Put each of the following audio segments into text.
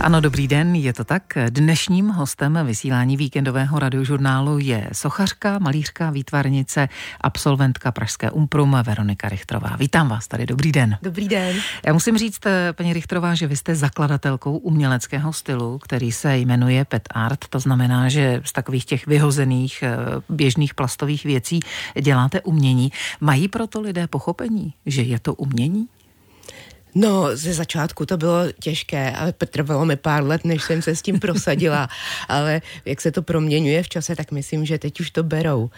Ano, dobrý den, je to tak. Dnešním hostem vysílání víkendového radiožurnálu je sochařka, malířka, výtvarnice, absolventka Pražské Umprum Veronika Richtrová. Vítám vás tady, dobrý den. Dobrý den. Já musím říct, paní Richtrová, že vy jste zakladatelkou uměleckého stylu, který se jmenuje pet art. To znamená, že z takových těch vyhozených eh, běžných plastových věcí děláte umění. Mají proto lidé pochopení, že je to umění? No, ze začátku to bylo těžké, ale trvalo mi pár let, než jsem se s tím prosadila, ale jak se to proměňuje v čase, tak myslím, že teď už to berou.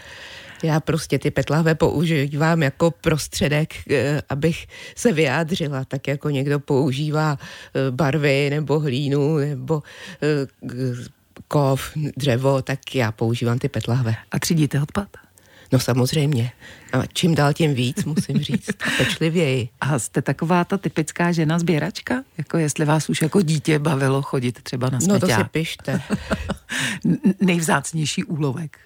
Já prostě ty petlahve používám jako prostředek, eh, abych se vyjádřila, tak jako někdo používá eh, barvy nebo hlínu nebo eh, kov, dřevo, tak já používám ty petlahve. A třídíte odpad? No samozřejmě. A čím dál tím víc, musím říct. Pečlivěji. A jste taková ta typická žena sběračka? Jako jestli vás už jako dítě bavilo chodit třeba na směťák? No to si pište. Nejvzácnější úlovek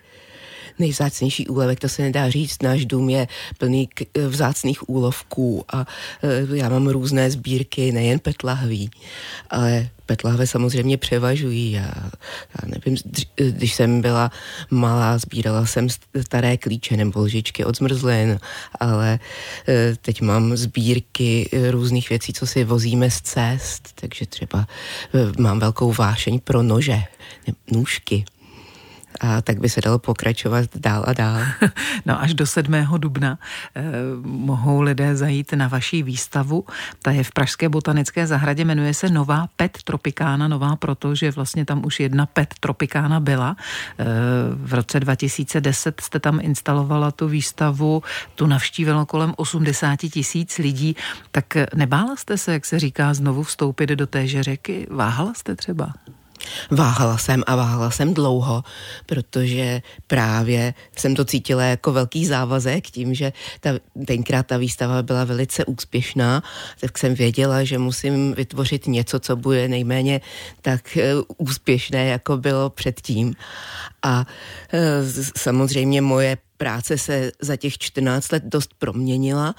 nejvzácnější úlovek, to se nedá říct. Náš dům je plný vzácných úlovků a e, já mám různé sbírky, nejen petlahví, ale petlahve samozřejmě převažují. Já, já nevím, když jsem byla malá, sbírala jsem staré klíče nebo lžičky od zmrzlin, ale teď mám sbírky různých věcí, co si vozíme z cest, takže třeba mám velkou vášeň pro nože, nůžky a tak by se dalo pokračovat dál a dál. No až do 7. dubna eh, mohou lidé zajít na vaší výstavu. Ta je v Pražské botanické zahradě, jmenuje se Nová Pet Tropikána, nová proto, že vlastně tam už jedna Pet Tropikána byla. Eh, v roce 2010 jste tam instalovala tu výstavu, tu navštívilo kolem 80 tisíc lidí. Tak nebála jste se, jak se říká, znovu vstoupit do téže řeky? Váhala jste třeba? Váhala jsem a váhala jsem dlouho, protože právě jsem to cítila jako velký závazek tím, že ta, tenkrát ta výstava byla velice úspěšná, tak jsem věděla, že musím vytvořit něco, co bude nejméně tak eh, úspěšné, jako bylo předtím. A e, samozřejmě moje práce se za těch 14 let dost proměnila,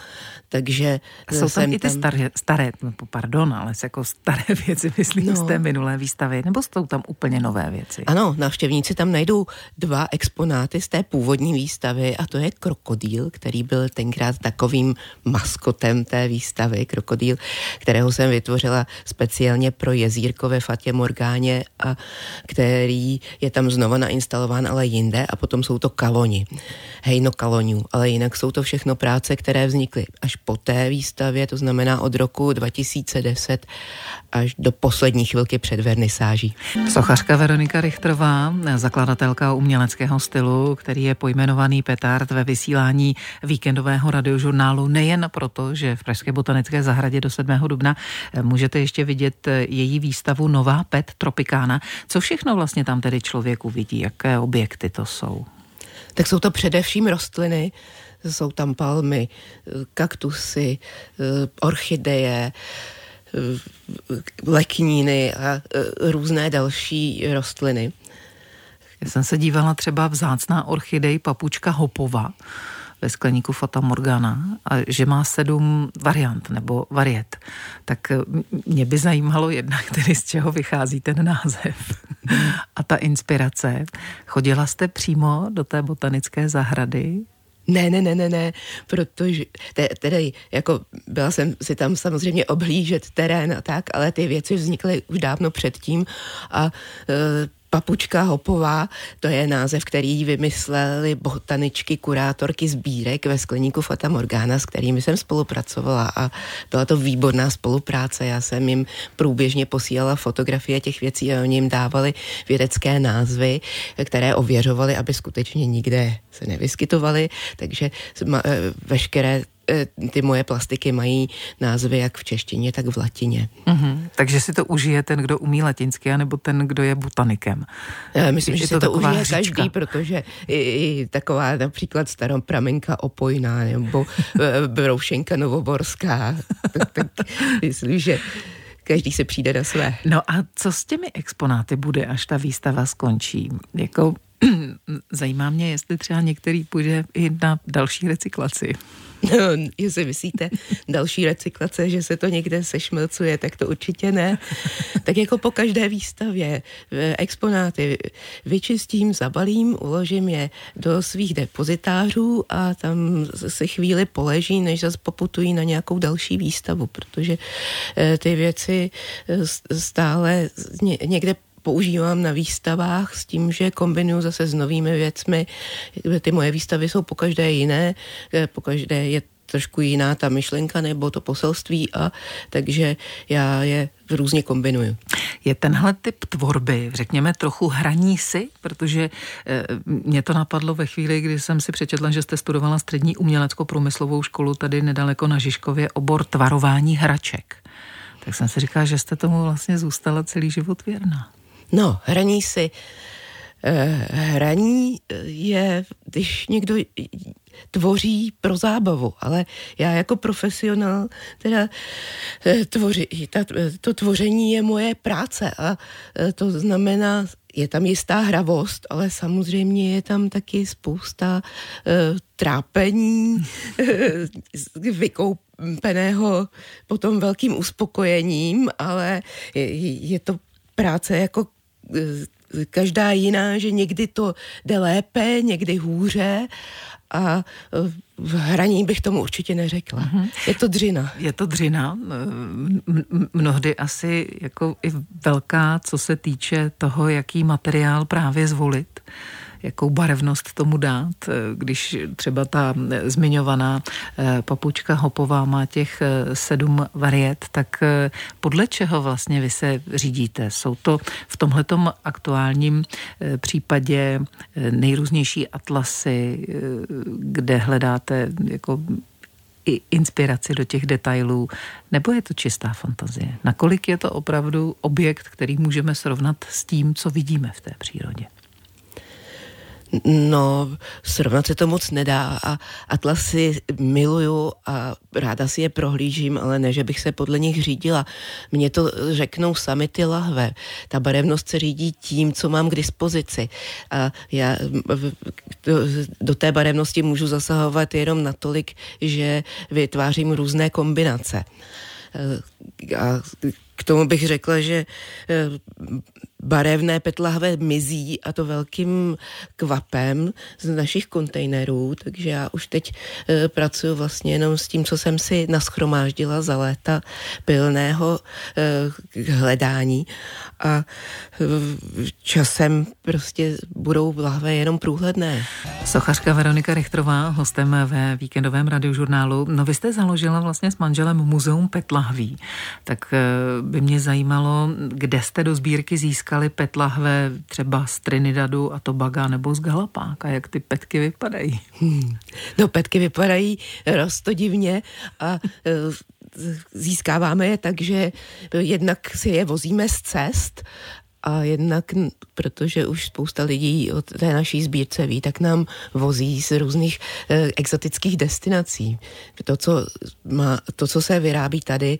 takže A jsou tam i ty tam... staré, staré, no, pardon, ale jako staré věci, myslím, no. z té minulé výstavy, nebo jsou tam úplně nové věci? Ano, návštěvníci tam najdou dva exponáty z té původní výstavy a to je krokodýl, který byl tenkrát takovým maskotem té výstavy, krokodýl, kterého jsem vytvořila speciálně pro jezírko ve Fatě Morgáně a který je tam znova nainstalován, ale jinde a potom jsou to kaloni hejno kaloňů, ale jinak jsou to všechno práce, které vznikly až po té výstavě, to znamená od roku 2010 až do poslední chvilky před vernisáží. Sochařka Veronika Richtrová, zakladatelka uměleckého stylu, který je pojmenovaný Petard ve vysílání víkendového radiožurnálu nejen proto, že v Pražské botanické zahradě do 7. dubna můžete ještě vidět její výstavu Nová Pet Tropikána. Co všechno vlastně tam tedy člověk uvidí? Jaké objekty to jsou? Tak jsou to především rostliny, jsou tam palmy, kaktusy, orchideje, lekníny a e, různé další rostliny. Já jsem se dívala třeba vzácná orchidej papučka hopova ve skleníku Fata Morgana a že má sedm variant nebo variet. Tak mě by zajímalo jednak tedy z čeho vychází ten název a ta inspirace. Chodila jste přímo do té botanické zahrady? Ne, ne, ne, ne, ne, protože tedy jako byla jsem si tam samozřejmě oblížet terén a tak, ale ty věci vznikly už dávno předtím a e, Papučka Hopová, to je název, který vymysleli botaničky, kurátorky sbírek ve skleníku Fata Morgana, s kterými jsem spolupracovala a byla to výborná spolupráce. Já jsem jim průběžně posílala fotografie těch věcí a oni jim dávali vědecké názvy, které ověřovali, aby skutečně nikde se nevyskytovaly, takže eh, veškeré ty moje plastiky mají názvy jak v češtině, tak v latině. Mm-hmm. Takže si to užije ten, kdo umí latinsky, anebo ten, kdo je botanikem? Já myslím, je že to si to užije hřička. každý, protože i, i taková například staropramenka opojná nebo eh, broušenka novoborská, tak, tak myslím, že každý se přijde na své. No a co s těmi exponáty bude, až ta výstava skončí? Jako Zajímá mě, jestli třeba některý půjde i na další recyklaci. No, jestli myslíte další recyklace, že se to někde sešmelcuje, tak to určitě ne. Tak jako po každé výstavě exponáty vyčistím, zabalím, uložím je do svých depozitářů a tam se chvíli poleží, než zase poputují na nějakou další výstavu, protože eh, ty věci eh, stále někde používám na výstavách s tím, že kombinuju zase s novými věcmi. Ty moje výstavy jsou pokaždé jiné, eh, pokaždé je trošku jiná ta myšlenka nebo to poselství a takže já je různě kombinuju. Je tenhle typ tvorby, řekněme, trochu hraní si, protože e, mě to napadlo ve chvíli, kdy jsem si přečetla, že jste studovala střední umělecko-průmyslovou školu tady nedaleko na Žižkově, obor tvarování hraček. Tak jsem si říkala, že jste tomu vlastně zůstala celý život věrná. No, hraní si. Eh, hraní je, když někdo tvoří pro zábavu, ale já jako profesionál teda eh, tvoři, ta, to tvoření je moje práce a eh, to znamená, je tam jistá hravost, ale samozřejmě je tam taky spousta uh, trápení, vykoupeného potom velkým uspokojením, ale je, je to práce jako každá jiná, že někdy to jde lépe, někdy hůře a v hraní bych tomu určitě neřekla. Mm-hmm. Je to dřina. Je to dřina, mnohdy asi jako i velká, co se týče toho, jaký materiál právě zvolit jakou barevnost tomu dát, eh, když třeba ta eh, zmiňovaná eh, papučka hopová má těch sedm variet, tak podle čeho vlastně vy se řídíte? Jsou to v tomhletom aktuálním případě nejrůznější atlasy, kde hledáte jako i inspiraci do těch detailů, nebo je to čistá fantazie? Nakolik je to opravdu objekt, který můžeme srovnat s tím, co vidíme v té přírodě? No, srovnat se to moc nedá a atlasy miluju a ráda si je prohlížím, ale ne, že bych se podle nich řídila. Mně to řeknou sami ty lahve. Ta barevnost se řídí tím, co mám k dispozici. A já do té barevnosti můžu zasahovat jenom natolik, že vytvářím různé kombinace. A k tomu bych řekla, že barevné petlahve mizí a to velkým kvapem z našich kontejnerů, takže já už teď e, pracuji vlastně jenom s tím, co jsem si naschromáždila za léta pilného e, hledání a časem prostě budou lahve jenom průhledné. Sochařka Veronika Richtrová, hostem ve víkendovém radiožurnálu. No vy jste založila vlastně s manželem Muzeum Petlahví, tak by mě zajímalo, kde jste do sbírky získali získali pet lahve třeba z Trinidadu a Tobaga nebo z Galapáka. Jak ty petky vypadají? Hmm. No petky vypadají rostodivně a e, získáváme je tak, že jednak si je vozíme z cest a jednak, protože už spousta lidí od té naší sbírce ví, tak nám vozí z různých e, exotických destinací. To co, má, to, co se vyrábí tady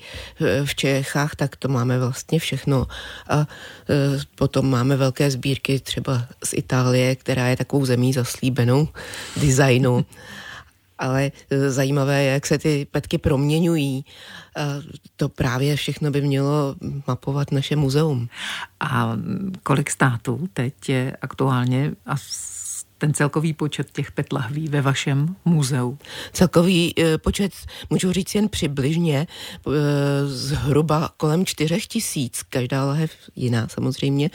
v Čechách, tak to máme vlastně všechno. A e, potom máme velké sbírky třeba z Itálie, která je takovou zemí zaslíbenou designu. ale e, zajímavé je, jak se ty petky proměňují. To právě všechno by mělo mapovat naše muzeum. A kolik států teď je aktuálně a ten celkový počet těch petlahví ve vašem muzeu? Celkový e, počet, můžu říct jen přibližně, e, zhruba kolem čtyřech tisíc, každá lahev jiná samozřejmě,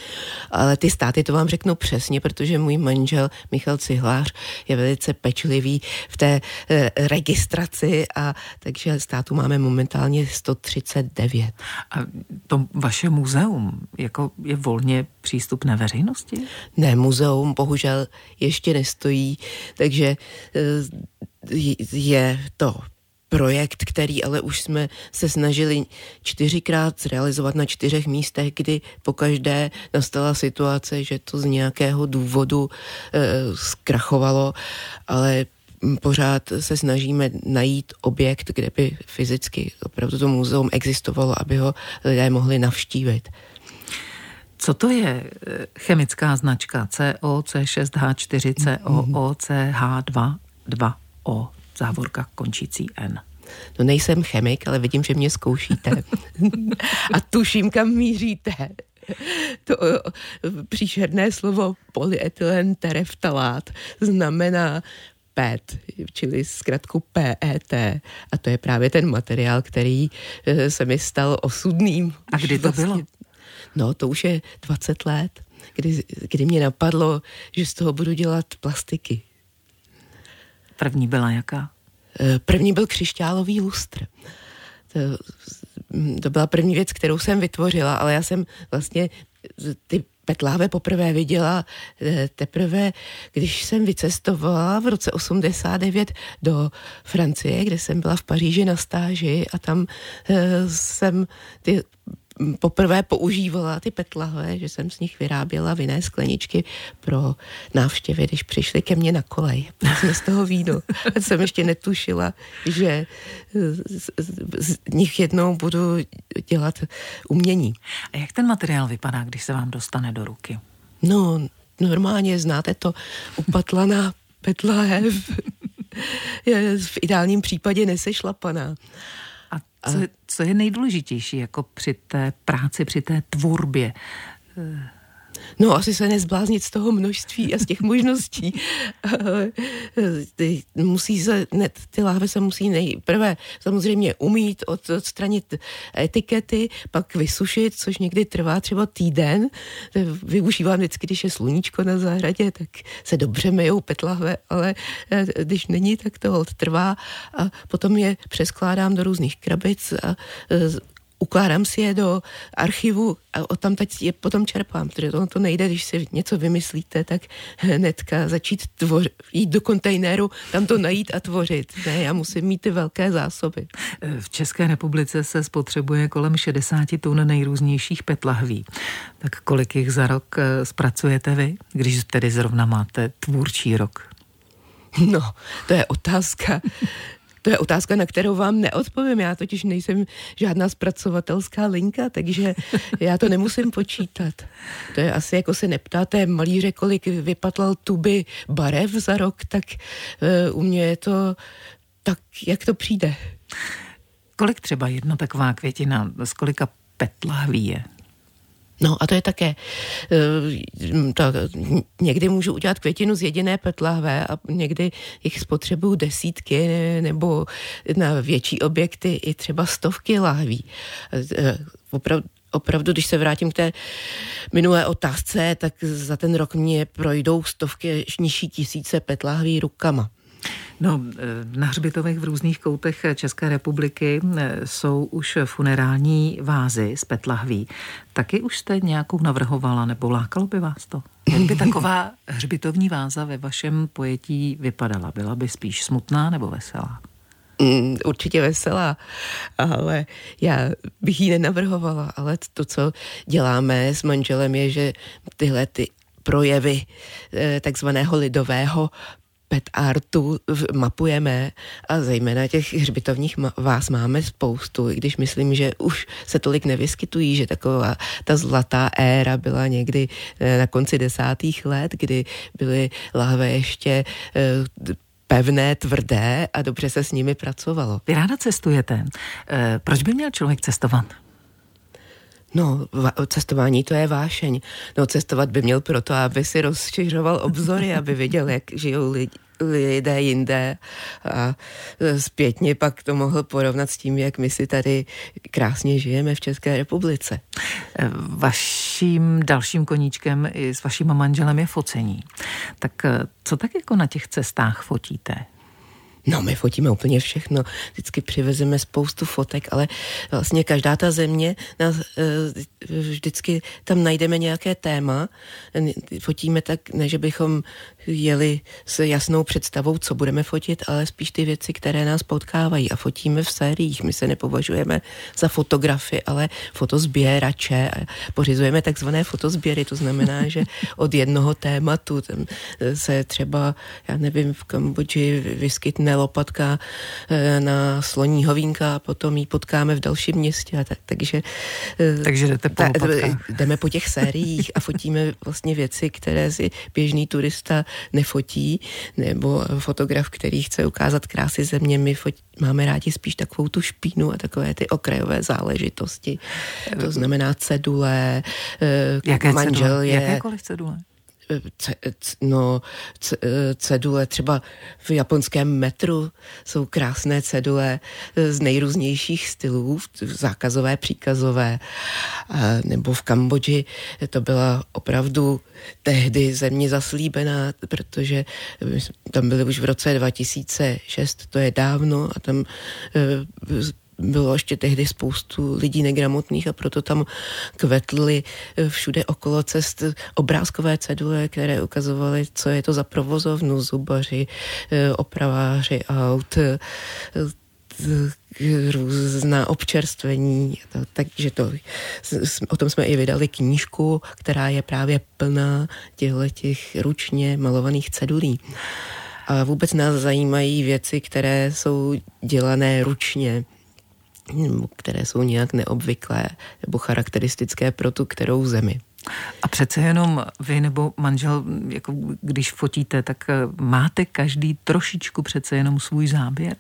ale ty státy to vám řeknu přesně, protože můj manžel Michal Cihlář je velice pečlivý v té e, registraci a takže státu máme momentálně 139. A to vaše muzeum jako je volně přístupné veřejnosti? Ne, muzeum bohužel ještě nestojí, takže eh, je to projekt, který ale už jsme se snažili čtyřikrát zrealizovat na čtyřech místech, kdy po každé nastala situace, že to z nějakého důvodu e, zkrachovalo, ale pořád se snažíme najít objekt, kde by fyzicky opravdu to muzeum existovalo, aby ho lidé mohli navštívit. Co to je eh, chemická značka COC6H4 COOCH2 2O, závorka končící N? No nejsem chemik, ale vidím, že mě zkoušíte. A tuším, kam míříte. To příšerné slovo polyetylen tereftalát znamená PET, čili zkrátku PET. A to je právě ten materiál, který eh, se mi stal osudným. A kdy to vlastně, bylo? No, to už je 20 let, kdy, kdy mě napadlo, že z toho budu dělat plastiky. První byla jaká? Eh, první byl křišťálový lustr. To, to byla první věc, kterou jsem vytvořila, ale já jsem vlastně ty petláve poprvé viděla eh, teprve, když jsem vycestovala v roce 89 do Francie, kde jsem byla v Paříži na stáži a tam eh, jsem ty poprvé používala ty petlahve, že jsem z nich vyráběla vinné skleničky pro návštěvy, když přišli ke mně na kolej. Jsme z toho víno. Jsem ještě netušila, že z, z, z nich jednou budu dělat umění. A jak ten materiál vypadá, když se vám dostane do ruky? No, normálně znáte to upatlaná petlahev. v ideálním případě nesešlapaná. Co, co je nejdůležitější jako při té práci, při té tvorbě? No, asi se nezbláznit z toho množství a z těch možností. ty, musí se, ne, ty láhve se musí nejprve samozřejmě umít, od, odstranit etikety, pak vysušit, což někdy trvá třeba týden. Využívám vždycky, když je sluníčko na zahradě, tak se dobře myjou petlahve, ale eh, když není, tak to trvá a potom je přeskládám do různých krabic a eh, ukládám si je do archivu a tam teď je potom čerpám, protože to, to nejde, když si něco vymyslíte, tak hnedka začít tvoř, jít do kontejneru, tam to najít a tvořit. Ne, já musím mít ty velké zásoby. V České republice se spotřebuje kolem 60 tun nejrůznějších petlahví. Tak kolik jich za rok eh, zpracujete vy, když tedy zrovna máte tvůrčí rok? No, to je otázka. To je otázka, na kterou vám neodpovím. Já totiž nejsem žádná zpracovatelská linka, takže já to nemusím počítat. To je asi jako se neptáte malíře, kolik vypatlal tuby barev za rok, tak uh, u mě je to tak, jak to přijde. Kolik třeba jedna taková květina, z kolika petlahví je? No a to je také, eh, tak, někdy můžu udělat květinu z jediné petlahve a někdy jich spotřebuju desítky nebo na větší objekty i třeba stovky lahví. Eh, opravdu, opravdu, když se vrátím k té minulé otázce, tak za ten rok mě projdou stovky nižší tisíce petlahví rukama. No, eh, na hřbitovech v různých koutech České republiky eh, jsou už funerální vázy z petlahví. Taky už jste nějakou navrhovala, nebo lákalo by vás to? Jak by taková hřbitovní váza ve vašem pojetí vypadala? Byla by spíš smutná nebo veselá? Mm, určitě veselá, ale já bych ji nenavrhovala, ale to, co děláme s manželem, je, že tyhle ty projevy eh, takzvaného lidového pet artu mapujeme a zejména těch hřbitovních vás máme spoustu, i když myslím, že už se tolik nevyskytují, že taková ta zlatá éra byla někdy eh, na konci desátých let, kdy byly lahve ještě eh, pevné, tvrdé a dobře se s nimi pracovalo. Vy ráda cestujete. Eh, proč by měl člověk cestovat? No, cestování to je vášeň. No, cestovat by měl proto, aby si rozšiřoval obzory, aby viděl, jak žijou lidi, lidé jinde a zpětně pak to mohl porovnat s tím, jak my si tady krásně žijeme v České republice. Vaším dalším koníčkem i s vaším manželem je focení. Tak co tak jako na těch cestách fotíte? No, my fotíme úplně všechno. Vždycky přivezeme spoustu fotek, ale vlastně každá ta země, nás, eh, vždycky tam najdeme nějaké téma. Fotíme tak, ne, že bychom jeli s jasnou představou, co budeme fotit, ale spíš ty věci, které nás potkávají a fotíme v sériích. My se nepovažujeme za fotografy, ale fotozběrače pořizujeme takzvané fotozběry, to znamená, že od jednoho tématu tam se třeba, já nevím, v Kambodži vyskytne lopatka eh, na sloní hovínka a potom ji potkáme v dalším městě. A tak, takže eh, takže jdete po ta, jdeme po těch sériích a fotíme vlastně věci, které si běžný turista nefotí, nebo fotograf, který chce ukázat krásy země, my fotí, máme rádi spíš takovou tu špínu a takové ty okrajové záležitosti. To znamená cedule, eh, Jaké manžel cedule? je... Jakékoliv cedule? No, cedule třeba v japonském metru jsou krásné cedule z nejrůznějších stylů, zákazové, příkazové, nebo v Kambodži. To byla opravdu tehdy země zaslíbená, protože tam byli už v roce 2006, to je dávno, a tam bylo ještě tehdy spoustu lidí negramotných a proto tam kvetly eh, všude okolo cest obrázkové cedule, které ukazovaly, co je to za provozovnu, zubaři, eh, opraváři aut, eh, různá občerstvení, takže to, o tom jsme i vydali knížku, která je právě plná těchto těch ručně malovaných cedulí. A vůbec nás zajímají věci, které jsou dělané ručně které jsou nějak neobvyklé nebo charakteristické pro tu kterou zemi. A přece jenom vy nebo manžel, jako když fotíte, tak eh, máte každý trošičku přece jenom svůj záběr?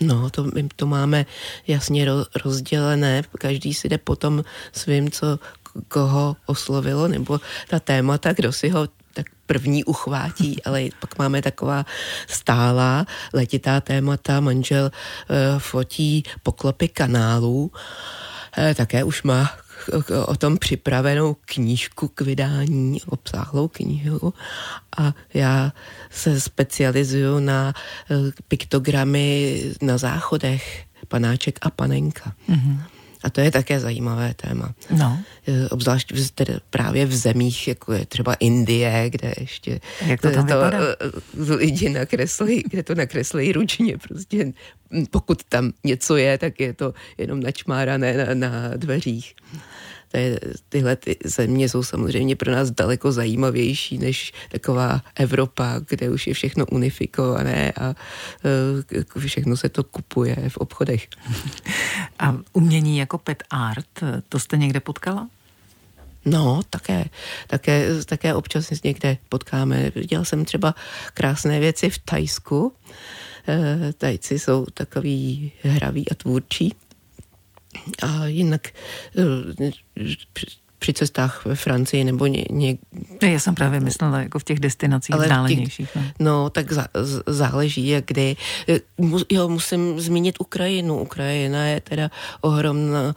No, to, my to máme jasně rozdělené, každý si jde potom svým, co koho oslovilo, nebo ta témata, kdo si ho tak první uchvátí, ale pak máme taková stálá letitá témata. Manžel uh, fotí poklopy kanálů, uh, také už má o tom připravenou knížku k vydání, obsáhlou knihu a já se specializuju na uh, piktogramy na záchodech, panáček a panenka. Mm-hmm. A to je také zajímavé téma. No. E, obzvlášť v, tedy právě v zemích, jako je třeba Indie, kde ještě Jak to, tam to e, lidi nakreslí, kde to nakreslí ručně. Prostě pokud tam něco je, tak je to jenom načmárané na, na dveřích je, tyhle ty země jsou samozřejmě pro nás daleko zajímavější než taková Evropa, kde už je všechno unifikované a uh, všechno se to kupuje v obchodech. A umění jako pet art, to jste někde potkala? No, také, také, také občas někde potkáme. Viděla jsem třeba krásné věci v Tajsku. E, Tajci jsou takový hraví a tvůrčí. A jinak eh, při cestách ve Francii nebo ně, ně... Já jsem právě myslela jako v těch destinacích Ale vzdálenějších. No. no, tak zá, záleží, jak kdy. Eh, jo, musím zmínit Ukrajinu. Ukrajina je teda ohromná,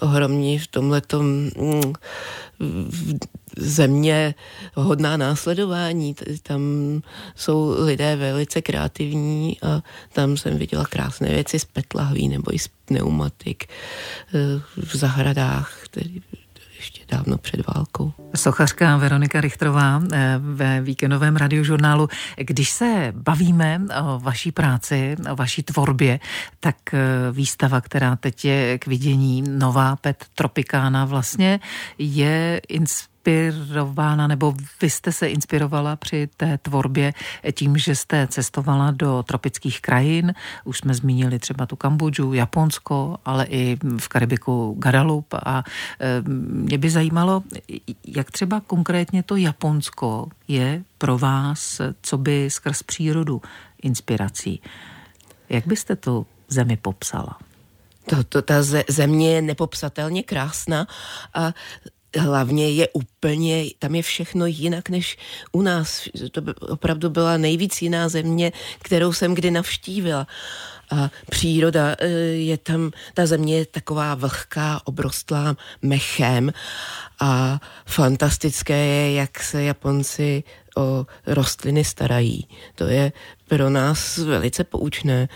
ohromní v tomhletom mm, země hodná následování. Tam jsou lidé velice kreativní a tam jsem viděla krásné věci z petlahví nebo i z pneumatik eh, v zahradách, tedy dávno před válkou. Sochařka Veronika Richtrová eh, ve víkendovém radiožurnálu. Když se bavíme o vaší práci, o vaší tvorbě, tak eh, výstava, která teď je k vidění, nová Pet Tropikána, vlastně je inspirace inspirována, nebo vy jste se inspirovala při té tvorbě tím, že jste cestovala do tropických krajin, už jsme zmínili třeba tu Kambodžu, Japonsko, ale i v Karibiku Guadeloupe a e, mě by zajímalo, jak třeba konkrétně to Japonsko je pro vás, co by skrz přírodu inspirací. Jak byste tu zemi popsala? To, to, ta země je nepopsatelně krásná a hlavně je úplně, tam je všechno jinak než u nás. To by opravdu byla nejvíc jiná země, kterou jsem kdy navštívila. A příroda e, je tam, ta země je taková vlhká, obrostlá mechem a fantastické je, jak se Japonci o rostliny starají. To je pro nás velice poučné,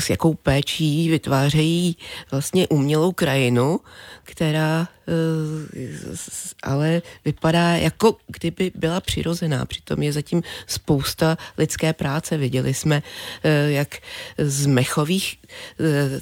s jakou péčí vytvářejí vlastně umělou krajinu, která eh, ale vypadá jako kdyby byla přirozená. Přitom je zatím spousta lidské práce. Viděli jsme, eh, jak z mechových eh,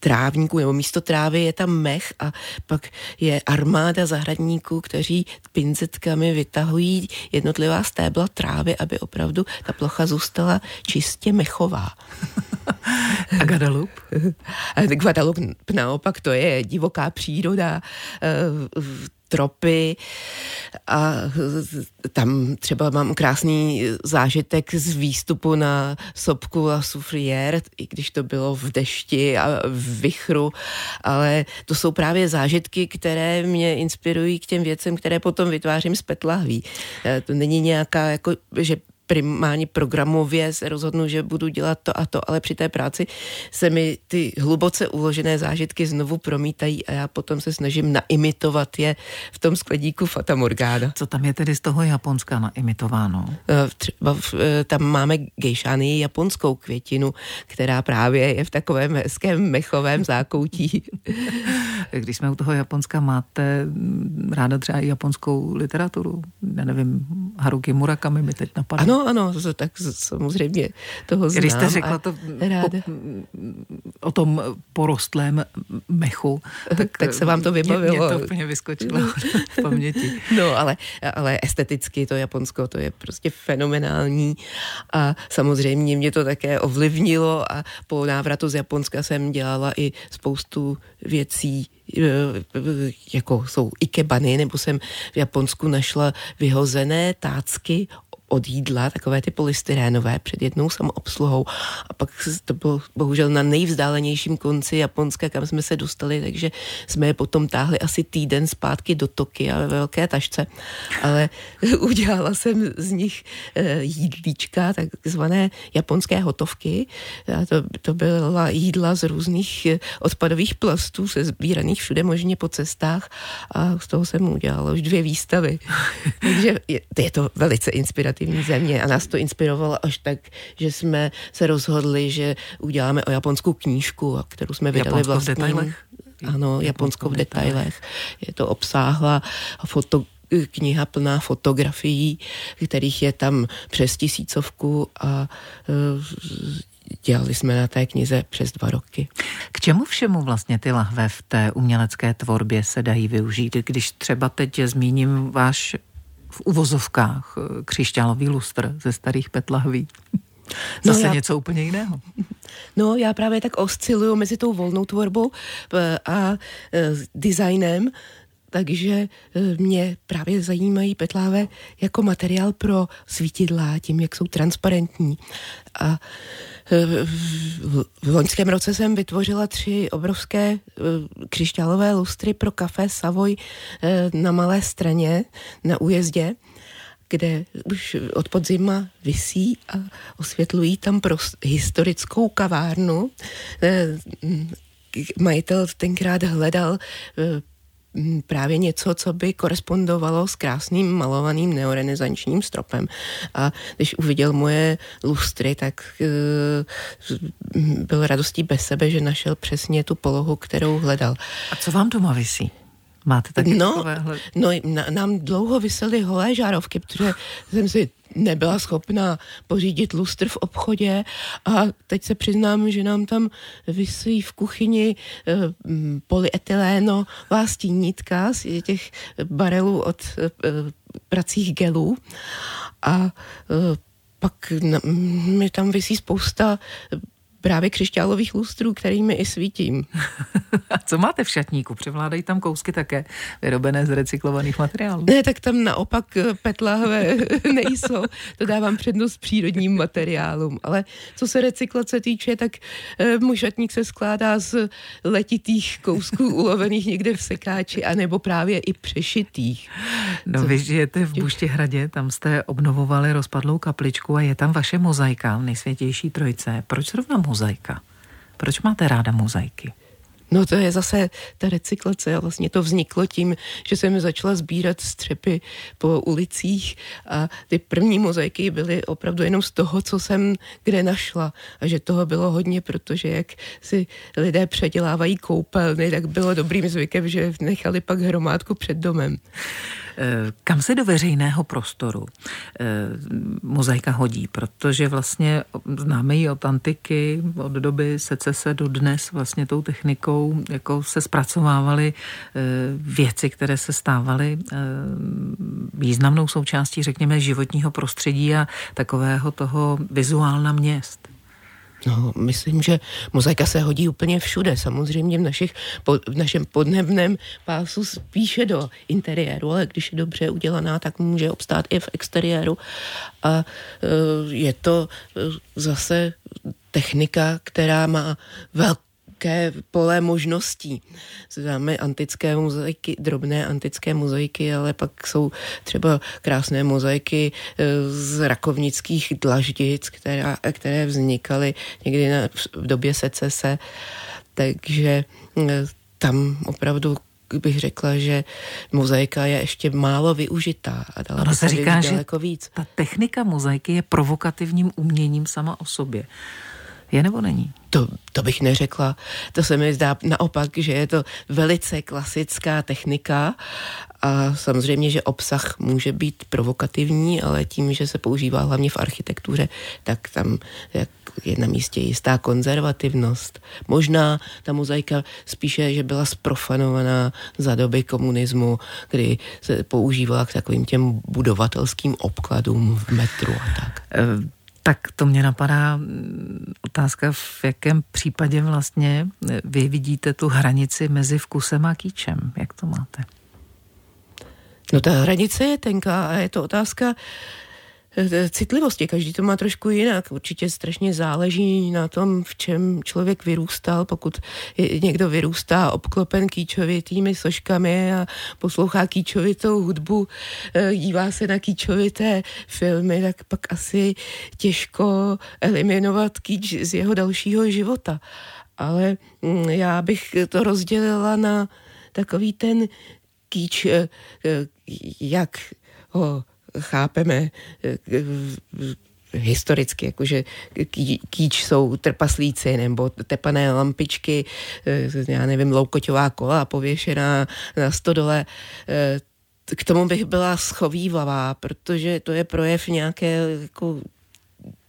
trávníků nebo místo trávy je tam mech a pak je armáda zahradníků, kteří pinzetkami vytahují jednotlivá stébla trávy, aby opravdu ta plocha zůstala čistě mechová. A Guadeloupe? A Guadeloupe naopak to je divoká příroda, eh, tropy a tam třeba mám krásný zážitek z výstupu na Sopku a Soufrière, i když to bylo v dešti a v vichru, ale to jsou právě zážitky, které mě inspirují k těm věcem, které potom vytvářím z petlahví. E, to není nějaká, jako, že primárně programově se rozhodnu, že budu dělat to a to, ale při té práci se mi ty hluboce uložené zážitky znovu promítají a já potom se snažím naimitovat je v tom skladíku Fata Morgana. Co tam je tedy z toho Japonska naimitováno? Eh, třeba eh, tam máme gejšány japonskou květinu, která právě je v takovém hezkém mechovém zákoutí. Když jsme u toho Japonska, máte ráda třeba i japonskou literaturu? Já nevím, Haruki Murakami mi teď napadá. Ano, ano, ano, tak samozřejmě toho znám. Když jste řekla to po, o tom porostlém mechu, tak, tak se vám to vybavilo. Mě, mě to úplně vyskočilo v paměti. No, ale, ale esteticky to Japonsko, to je prostě fenomenální a samozřejmě mě to také ovlivnilo a po návratu z Japonska jsem dělala i spoustu věcí, e, jako jsou ikebany, nebo jsem v Japonsku našla vyhozené tácky od jídla, takové ty polystyrénové před jednou samoobsluhou a pak to bylo bohužel na nejvzdálenějším konci Japonska, kam jsme se dostali, takže jsme je potom táhli asi týden zpátky do Tokia ve velké tašce, ale udělala jsem z nich eh, jídlíčka, takzvané japonské hotovky. A to, to byla jídla z různých eh, odpadových plastů, se sbíraných všude možně po cestách a z toho jsem udělala už dvě výstavy. takže je, je to velice inspirativní kreativní země a nás to inspirovalo až tak, že jsme se rozhodli, že uděláme o japonskou knížku, kterou jsme vydali Japonsko vlastním. v detailech? Ano, Japonsko v detailech. Je to obsáhla foto, kniha plná fotografií, kterých je tam přes tisícovku a e, dělali jsme na té knize přes dva roky. K čemu všemu vlastně ty lahve v té umělecké tvorbě se dají využít? Když třeba teď zmíním váš v uvozovkách eh, křišťálový lustr ze starých petlahví. No Zase no já, něco úplně jiného. No já právě tak osciluju mezi tou volnou tvorbou eh, a eh, designem, takže mě právě zajímají petláve jako materiál pro svítidla, tím, jak jsou transparentní. A v loňském roce jsem vytvořila tři obrovské eh, křišťálové lustry pro kafe Savoy eh, na Malé straně na újezdě kde už od podzima visí a osvětlují tam pro historickou kavárnu. Eh, majitel tenkrát hledal právě něco, co by korespondovalo s krásným malovaným neorenesančním stropem. A když uviděl moje lustry, tak uh, byl radostí bez sebe, že našel přesně tu polohu, kterou hledal. A co vám doma visí? Máte taky no, takovéhle? No, na, nám dlouho vysely holé žárovky, protože jsem si nebyla schopná pořídit lustr v obchodě a teď se přiznám, že nám tam vysí v kuchyni e, polyetylénová stínítka z těch barelů od e, pracích gelů a e, pak mi tam vysí spousta právě křišťálových lustrů, kterými i svítím. A co máte v šatníku? Převládají tam kousky také vyrobené z recyklovaných materiálů? Ne, tak tam naopak eh, petlahve nejsou. To dávám přednost přírodním materiálům. Ale co se recyklace týče, tak e, můj šatník se skládá z letitých kousků ulovených někde v sekáči, anebo právě i přešitých. No co? vy žijete v Buštihradě, tam jste obnovovali rozpadlou kapličku a je tam vaše mozaika, nejsvětější trojce. Proč zrovna mozaika? Proč máte ráda mozaiky? No to je zase ta recyklace a vlastně to vzniklo tím, že jsem začala sbírat střepy po ulicích a ty první mozaiky byly opravdu jenom z toho, co jsem kde našla a že toho bylo hodně, protože jak si lidé předělávají koupelny, tak bylo dobrým zvykem, že nechali pak hromádku před domem. Eh, kam se do veřejného prostoru eh, mozaika hodí? Protože vlastně známe ji od antiky, od doby secese do dnes vlastně tou technikou jako se zpracovávaly eh, věci, které se stávaly významnou součástí, řekněme, životního prostředí a takového toho vizuálna měst. No, myslím, že mozaika se hodí úplně všude. Samozřejmě v, našich, v našem podnebném pásu spíše do interiéru, ale když je dobře udělaná, tak může obstát i v exteriéru. A e, je to e, zase technika, která má velkou velké pole možností. Známe antické mozaiky, drobné antické mozaiky, ale pak jsou třeba krásné mozaiky eh, z rakovnických dlaždic, která, které vznikaly někdy na, v době secese. Takže eh, tam opravdu bych řekla, že mozaika je ještě málo využitá a dala by se, říká, že víc. ta technika mozaiky je provokativním uměním sama o sobě. Je nebo není? To, to bych neřekla. To se mi zdá naopak, že je to velice klasická technika a samozřejmě, že obsah může být provokativní, ale tím, že se používá hlavně v architektuře, tak tam je na místě jistá konzervativnost. Možná ta mozaika spíše, že byla sprofanovaná za doby komunismu, kdy se používala k takovým těm budovatelským obkladům v metru a tak. Tak to mě napadá mm, otázka, v jakém případě vlastně vy vidíte tu hranici mezi vkusem a kýčem. Jak to máte? No ta hranice je tenká a je to otázka Eh, citlivosti. Každý to má trošku jinak. Určitě strašně záleží na tom, v čem člověk vyrůstal. Pokud někdo vyrůstá obklopen kýčovitými složkami a poslouchá kýčovitou hudbu, eh, dívá se na kýčovité filmy, tak pak asi těžko eliminovat kýč z jeho dalšího života. Ale mm, já bych to rozdělila na takový ten kýč, eh, jak ho chápeme eh, historicky, jakože kýč jsou trpaslíci nebo tepané lampičky, eh, já nevím, loukoťová kola pověšená na stodole. Eh, k tomu bych byla schovývavá, protože to je projev nějaké jako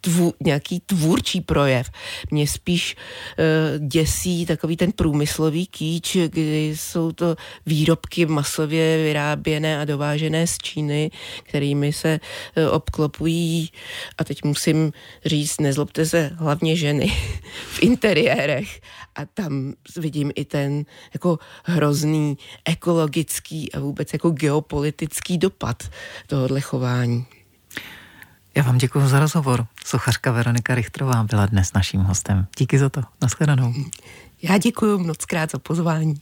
tvů, nějaký tvůrčí projev. Mě spíš uh, děsí takový ten průmyslový kýč, kdy jsou to výrobky masově vyráběné a dovážené z Číny, kterými se uh, obklopují, a teď musím říct, nezlobte se, hlavně ženy v interiérech. A tam vidím i ten jako hrozný ekologický a vůbec jako geopolitický dopad tohohle chování. Já vám děkuji za rozhovor. Sochařka Veronika Richtrová byla dnes naším hostem. Díky za to. Naschledanou. Já děkuji moc krát za pozvání.